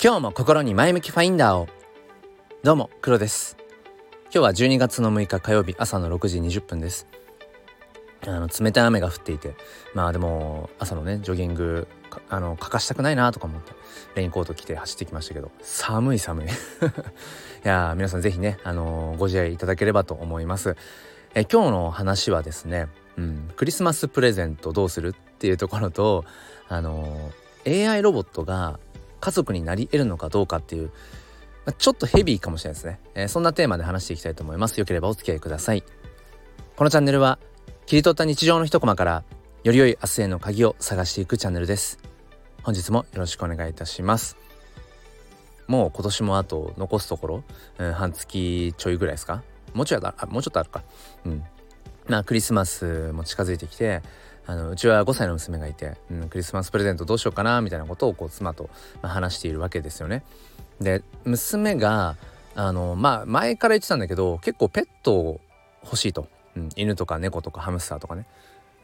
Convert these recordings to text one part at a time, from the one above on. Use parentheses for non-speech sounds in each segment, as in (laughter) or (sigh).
今日も心に前向きファインダーを。どうも黒です。今日は12月の6日火曜日朝の6時20分です。あの冷たい雨が降っていてまあでも朝のねジョギングあの欠かしたくないなとか思ってレインコート着て走ってきましたけど寒い寒い。(laughs) いや皆さん是非ねあのご自愛いただければと思います。え今日の話はですね、うん、クリスマスプレゼントどうするっていうところとあのー AI ロボットが家族になり得るのかどうかっていうまちょっとヘビーかもしれないですね、えー、そんなテーマで話していきたいと思います。よければお付き合いください。このチャンネルは切り取った日常の一コマからより良い明日への鍵を探していくチャンネルです。本日もよろしくお願いいたします。もう今年もあと残すところ、うん、半月ちょいぐらいですか？もうちょいあもうちょっとあるか。うん。まあクリスマスも近づいてきてあのうちは5歳の娘がいて、うん、クリスマスプレゼントどうしようかなみたいなことをこう妻と、話しているわけですよね。で娘があのまあ前から言ってたんだけど結構ペットを欲しいと、うん、犬とか猫とかハムスターとかね、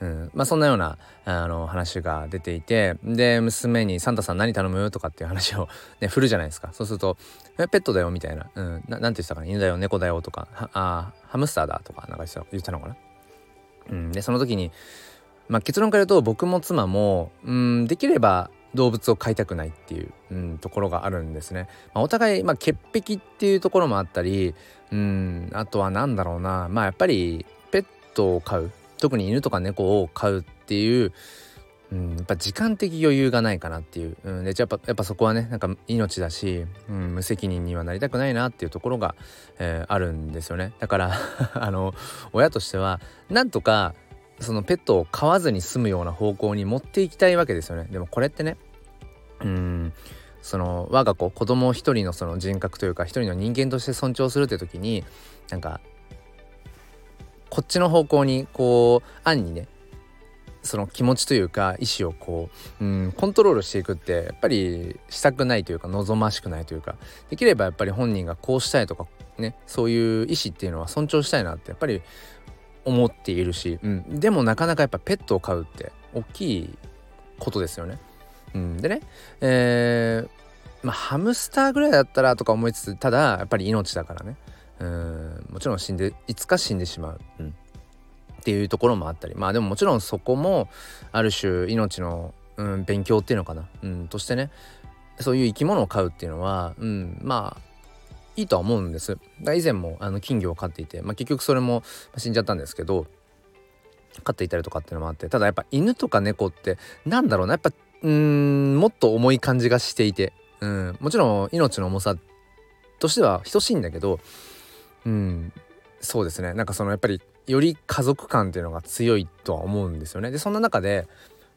うんまあ、そんなようなあの話が出ていてで娘に「サンタさん何頼む?」とかっていう話を、(laughs) ね、振るじゃないですか。そうすると「ペットだよ」みたいな「うん、なんて言ってたかな犬だよ猫だよ」とか「あハムスターだ」とかなんか言ってたのかな？うん、でその時にまあ、結論から言うと僕も妻もうんできれば動物を飼いたくないっていう、うん、ところがあるんですね。まあ、お互い、まあ、潔癖っていうところもあったりうんあとは何だろうな。まあやっぱりペットを飼う。特に犬とか猫を飼うっていう、うん、やっぱ時間的余裕がないかなっていう、うん、でやっぱやっぱそこはねなんか命だし、うん、無責任にはなりたくないなっていうところが、えー、あるんですよね。だから (laughs) あの親としてはなんとかそのペットを飼わずに済むような方向に持っていきたいわけですよね。でもこれってねうんその我が子子供一人のその人格というか一人の人間として尊重するって時になんかこっちの方向にこう暗にねその気持ちというか意思をこう、うん、コントロールしていくってやっぱりしたくないというか望ましくないというかできればやっぱり本人がこうしたいとかねそういう意思っていうのは尊重したいなってやっぱり思っているし、うん、でもなかなかやっぱペットを飼うって大きいことですよね。うん、でね、えー、まあ、ハムスターぐらいだったらとか思いつつただやっぱり命だからね。うん。もちろん死んでいつか死んでしまう、うん、っていうところもあったり。まあでももちろんそこもある種命の、うん、勉強っていうのかな、うん、としてねそういう生き物を飼うっていうのは、うん、まあいいとは思うんです。以前もあの金魚を飼っていて、まあ、結局それも死んじゃったんですけど飼っていたりとかっていうのもあってただやっぱ犬とか猫ってなんだろうなやっぱうんもっと重い感じがしていて、うん、もちろん命の重さとしては等しいんだけど、うん、そうですねなんかそのやっぱりより家族感っていうのが強いとは思うんですよね。でそんな中で、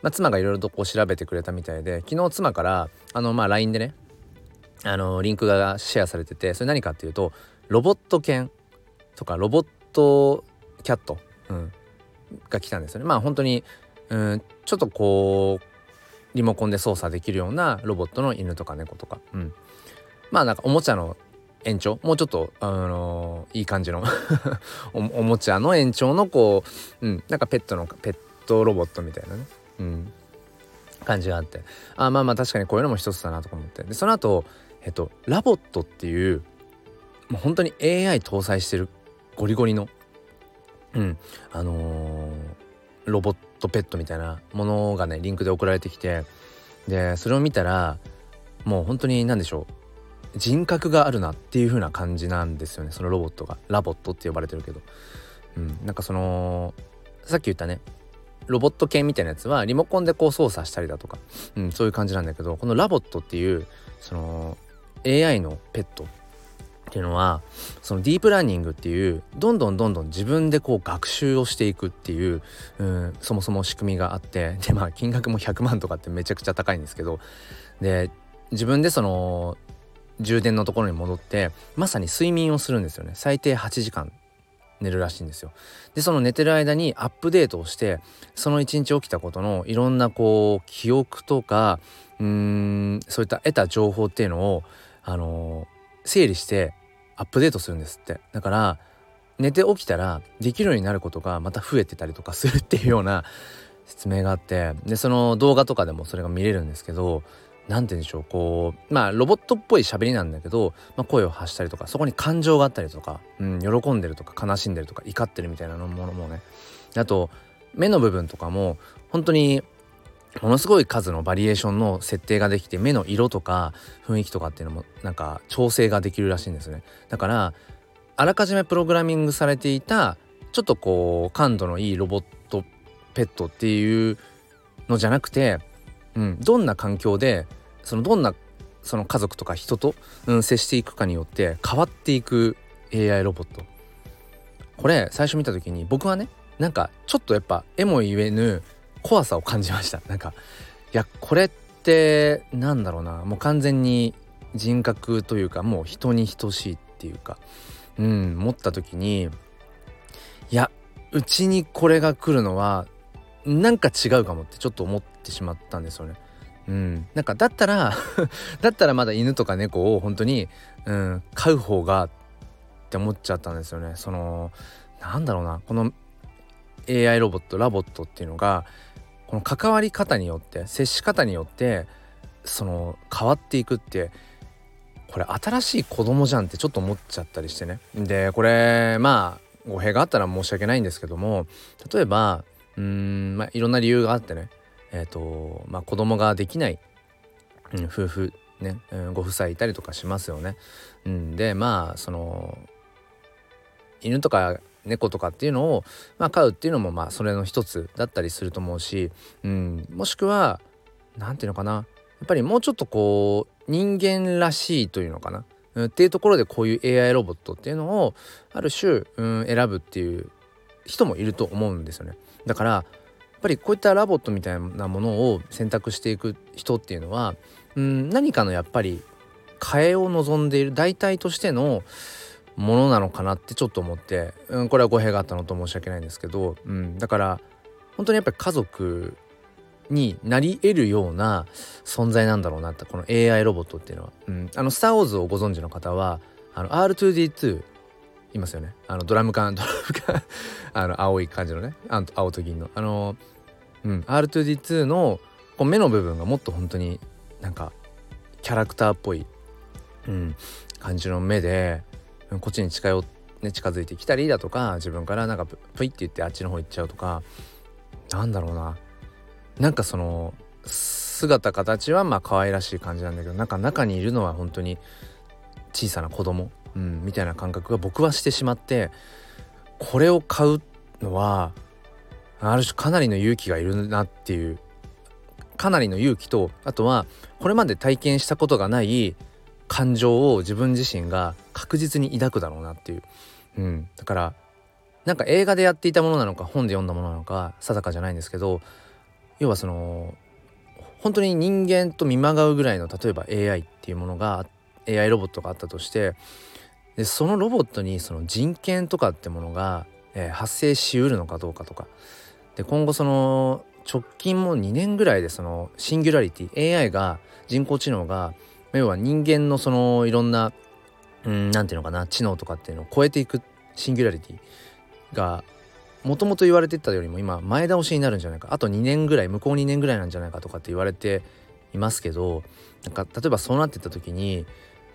まあ、妻がいろいろとこう調べてくれたみたいで昨日妻からあのまあ LINE でねあのリンクがシェアされててそれ何かっていうとロボット犬とかロボットキャット、うん、が来たんですよね。まあ本当に、うん、ちょっとこうリモコンで操作できるようなロボットの犬とか猫とか、うん、まあなんかおもちゃの延長。もうちょっと、あのー、いい感じの (laughs) おもちゃの延長のこう、うん、なんかペットのペットロボットみたいなね、うん、感じがあって。あまあまあ確かにこういうのも一つだなとか思って。でその後えっと LOVOT っていうもう本当に AI 搭載してるゴリゴリのうんあのー、ロボットペットみたいなものがねリンクで送られてきてでそれを見たらもう本当に何でしょう人格があるなっていう風な感じなんですよねそのロボットが。 LOVOT って呼ばれてるけど、うん、なんかそのさっき言ったねロボット系みたいなやつはリモコンでこう操作したりだとか、うん、そういう感じなんだけどこの LOVOT っていうその AI のペットっていうのはそのディープラーニングっていうどんどんどんどん自分でこう学習をしていくっていう、うん、そもそも仕組みがあってでまあ金額も100万とかってめちゃくちゃ高いんですけどで自分でその充電のところに戻ってまさに睡眠をするんですよね最低8時間寝るらしいんですよ。でその寝てる間にアップデートをしてその一日起きたことのいろんなこう記憶とかうーんそういった得た情報っていうのをあの整理してアップデートするんですって。だから寝て起きたらできるようになることがまた増えてたりとかするっていうような説明があって。でその動画とかでもそれが見れるんですけど何て言うんでしょうこうまあロボットっぽい喋りなんだけど、まあ、声を発したりとかそこに感情があったりとか、うん、喜んでるとか悲しんでるとか怒ってるみたいなものもね。あと目の部分とかも本当にものすごい数のバリエーションの設定ができて目の色とか雰囲気とかっていうのもなんか調整ができるらしいんですね。だからあらかじめプログラミングされていたちょっとこう感度のいいロボットペットっていうのじゃなくて、うん、どんな環境でそのどんなその家族とか人と、うん、接していくかによって変わっていく AI ロボット。これ最初見た時に僕はねなんかちょっとやっぱえも言えぬ怖さを感じました。なんかいやこれってなんだろうな。もう完全に人格というかもう人に等しいっていうか。うん持った時にいやうちにこれが来るのはなんか違うかもってちょっと思ってしまったんですよね。うん、なんかだったら (laughs) だったらまだ犬とか猫を本当に、うん、飼う方がって思っちゃったんですよね。そのなんだろうな。この AI ロボットラボットっていうのがこの関わり方によって接し方によってその変わっていくってこれ新しい子供じゃんってちょっと思っちゃったりしてねでこれまあ語弊があったら申し訳ないんですけども例えばうんまあいろんな理由があってねえっ、ー、とまあ子供ができない、うん、夫婦ね、うん、ご夫妻いたりとかしますよね。うん、でまあその犬とか猫とかっていうのを、まあ、飼うっていうのもまあそれの一つだったりすると思うし、うん、もしくは何て言うのかなやっぱりもうちょっとこう人間らしいというのかな、うん、っていうところでこういう AI ロボットっていうのをある種、うん、選ぶっていう人もいると思うんですよね。だからやっぱりこういったラボットみたいなものを選択していく人っていうのは、うん、何かのやっぱり替えを望んでいる代替としてのものなのかなってちょっと思って、うん、これは語弊があったのと申し訳ないんですけど、うん、だから本当にやっぱり家族になり得るような存在なんだろうなってこの AI ロボットっていうのは、うん、あの「スター・ウォーズ」をご存知の方はあの R2D2 いますよね。あのドラム缶ドラム缶 (laughs) あの青い感じのね青と銀の。あの、うん、R2D2 のこう目の部分がもっと本当になんかキャラクターっぽい、うん、感じの目でこっちに近寄ね、近づいてきたりだとか自分からなんかプイって言ってあっちの方行っちゃうとかなんだろうな。なんかその姿形はまあ可愛らしい感じなんだけどなんか中にいるのは本当に小さな子供、うん、みたいな感覚が僕はしてしまってこれを買うのはある種かなりの勇気がいるなっていうかなりの勇気とあとはこれまで体験したことがない感情を自分自身が確実に抱くだろうなっていう、うん、だからなんか映画でやっていたものなのか本で読んだものなのか定かじゃないんですけど要はその本当に人間と見まがうぐらいの例えば AI っていうものが AI ロボットがあったとしてでそのロボットにその人権とかってものが、えー、発生しうるのかどうかとか。で今後その直近も2年ぐらいでそのシンギュラリティ AI が人工知能が要は人間のそのいろんな何て言うのかな知能とかっていうのを超えていくシンギュラリティがもともと言われてたよりも今前倒しになるんじゃないか。あと2年ぐらい向こう2年ぐらいなんじゃないかとかって言われていますけどなんか例えばそうなってった時に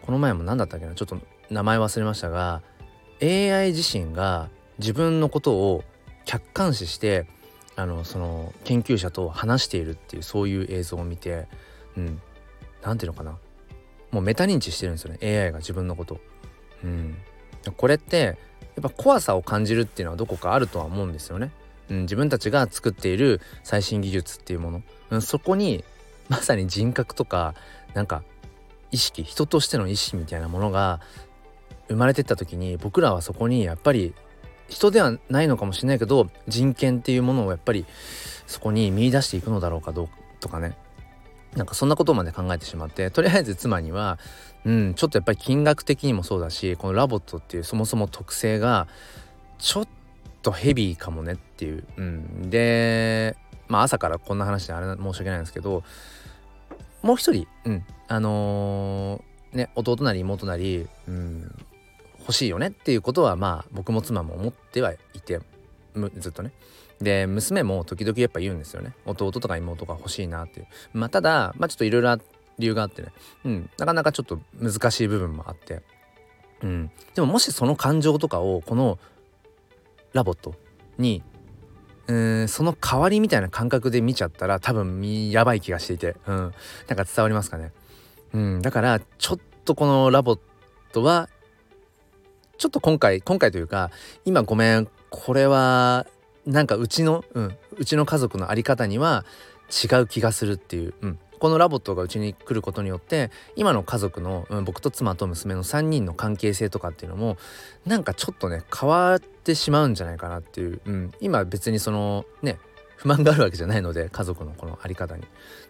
この前も何だったっけなちょっと名前忘れましたが AI 自身が自分のことを客観視してあのその研究者と話しているっていうそういう映像を見てうん何ていうのかな。もうメタ認知してるんですよね。AI が自分のこと。うん、これってやっぱ怖さを感じるっていうのはどこかあるとは思うんですよね。うん、自分たちが作っている最新技術っていうもの、うん、そこにまさに人格とかなんか意識人としての意識みたいなものが生まれてった時に僕らはそこにやっぱり人ではないのかもしれないけど人権っていうものをやっぱりそこに見出していくのだろうかどうとかね。なんかそんなことまで考えてしまってとりあえず妻にはうんちょっとやっぱり金額的にもそうだしこのラボットっていうそもそも特性がちょっとヘビーかもねっていう、うん、でまあ朝からこんな話であれ申し訳ないんですけどもう一人、うん、あのー、ね弟なり妹なり、うん、欲しいよねっていうことはまあ僕も妻も思ってはいてずっとね。で娘も時々やっぱ言うんですよね。弟とか妹が欲しいなっていう。まあただまあちょっといろいろ理由があってね、うん、なかなかちょっと難しい部分もあって、うん、でももしその感情とかをこの LOVOT にうんその代わりみたいな感覚で見ちゃったら多分やばい気がしていて、うん、なんか伝わりますかね。うん、だからちょっとこの LOVOT はちょっと今回今回というか今ごめんこれはなんかうちの、うん、うちの家族の在り方には違う気がするっていう、うん、このラボットがうちに来ることによって今の家族の、うん、僕と妻と娘の3人の関係性とかっていうのもなんかちょっとね変わってしまうんじゃないかなっていう、うん、今別にそのね不満があるわけじゃないので家族のこの在り方に、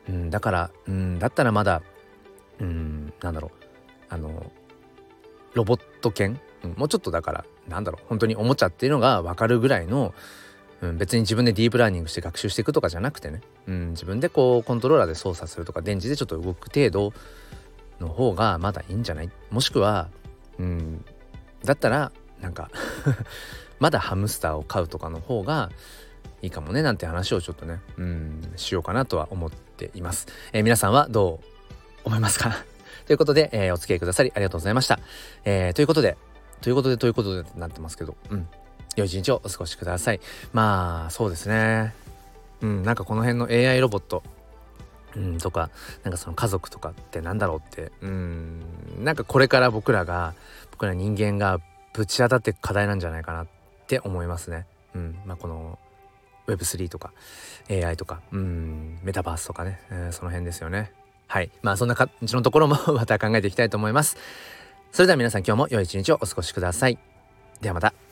うん、だから、うん、だったらまだ、うん、なんだろう。あのロボット犬、うん、もうちょっとだからなんだろう。本当におもちゃっていうのが分かるぐらいのうん、別に自分でディープラーニングして学習していくとかじゃなくてね、うん、自分でこうコントローラーで操作するとか電池でちょっと動く程度の方がまだいいんじゃない？もしくは、うん、だったらなんか (laughs) まだハムスターを飼うとかの方がいいかもねなんて話をちょっとね、うん、しようかなとは思っています。えー、皆さんはどう思いますか？(laughs) ということで、えー、お付き合いくださりありがとうございました。えー、ということで、ということで、ということでってなってますけど、うん、良い一日をお過ごしください。まあそうですね。うん、なんかこの辺の AI ロボット、うん、とかなんかその家族とかってなんだろうってうんなんかこれから僕らが僕ら人間がぶち当たっていく課題なんじゃないかなって思いますね。うんまあ、この Web3 とか AI とかうんメタバースとかね、えー、その辺ですよね。はいまあそんな感じのところも (laughs) また考えていきたいと思います。それでは皆さん今日も良い一日をお過ごしください。ではまた。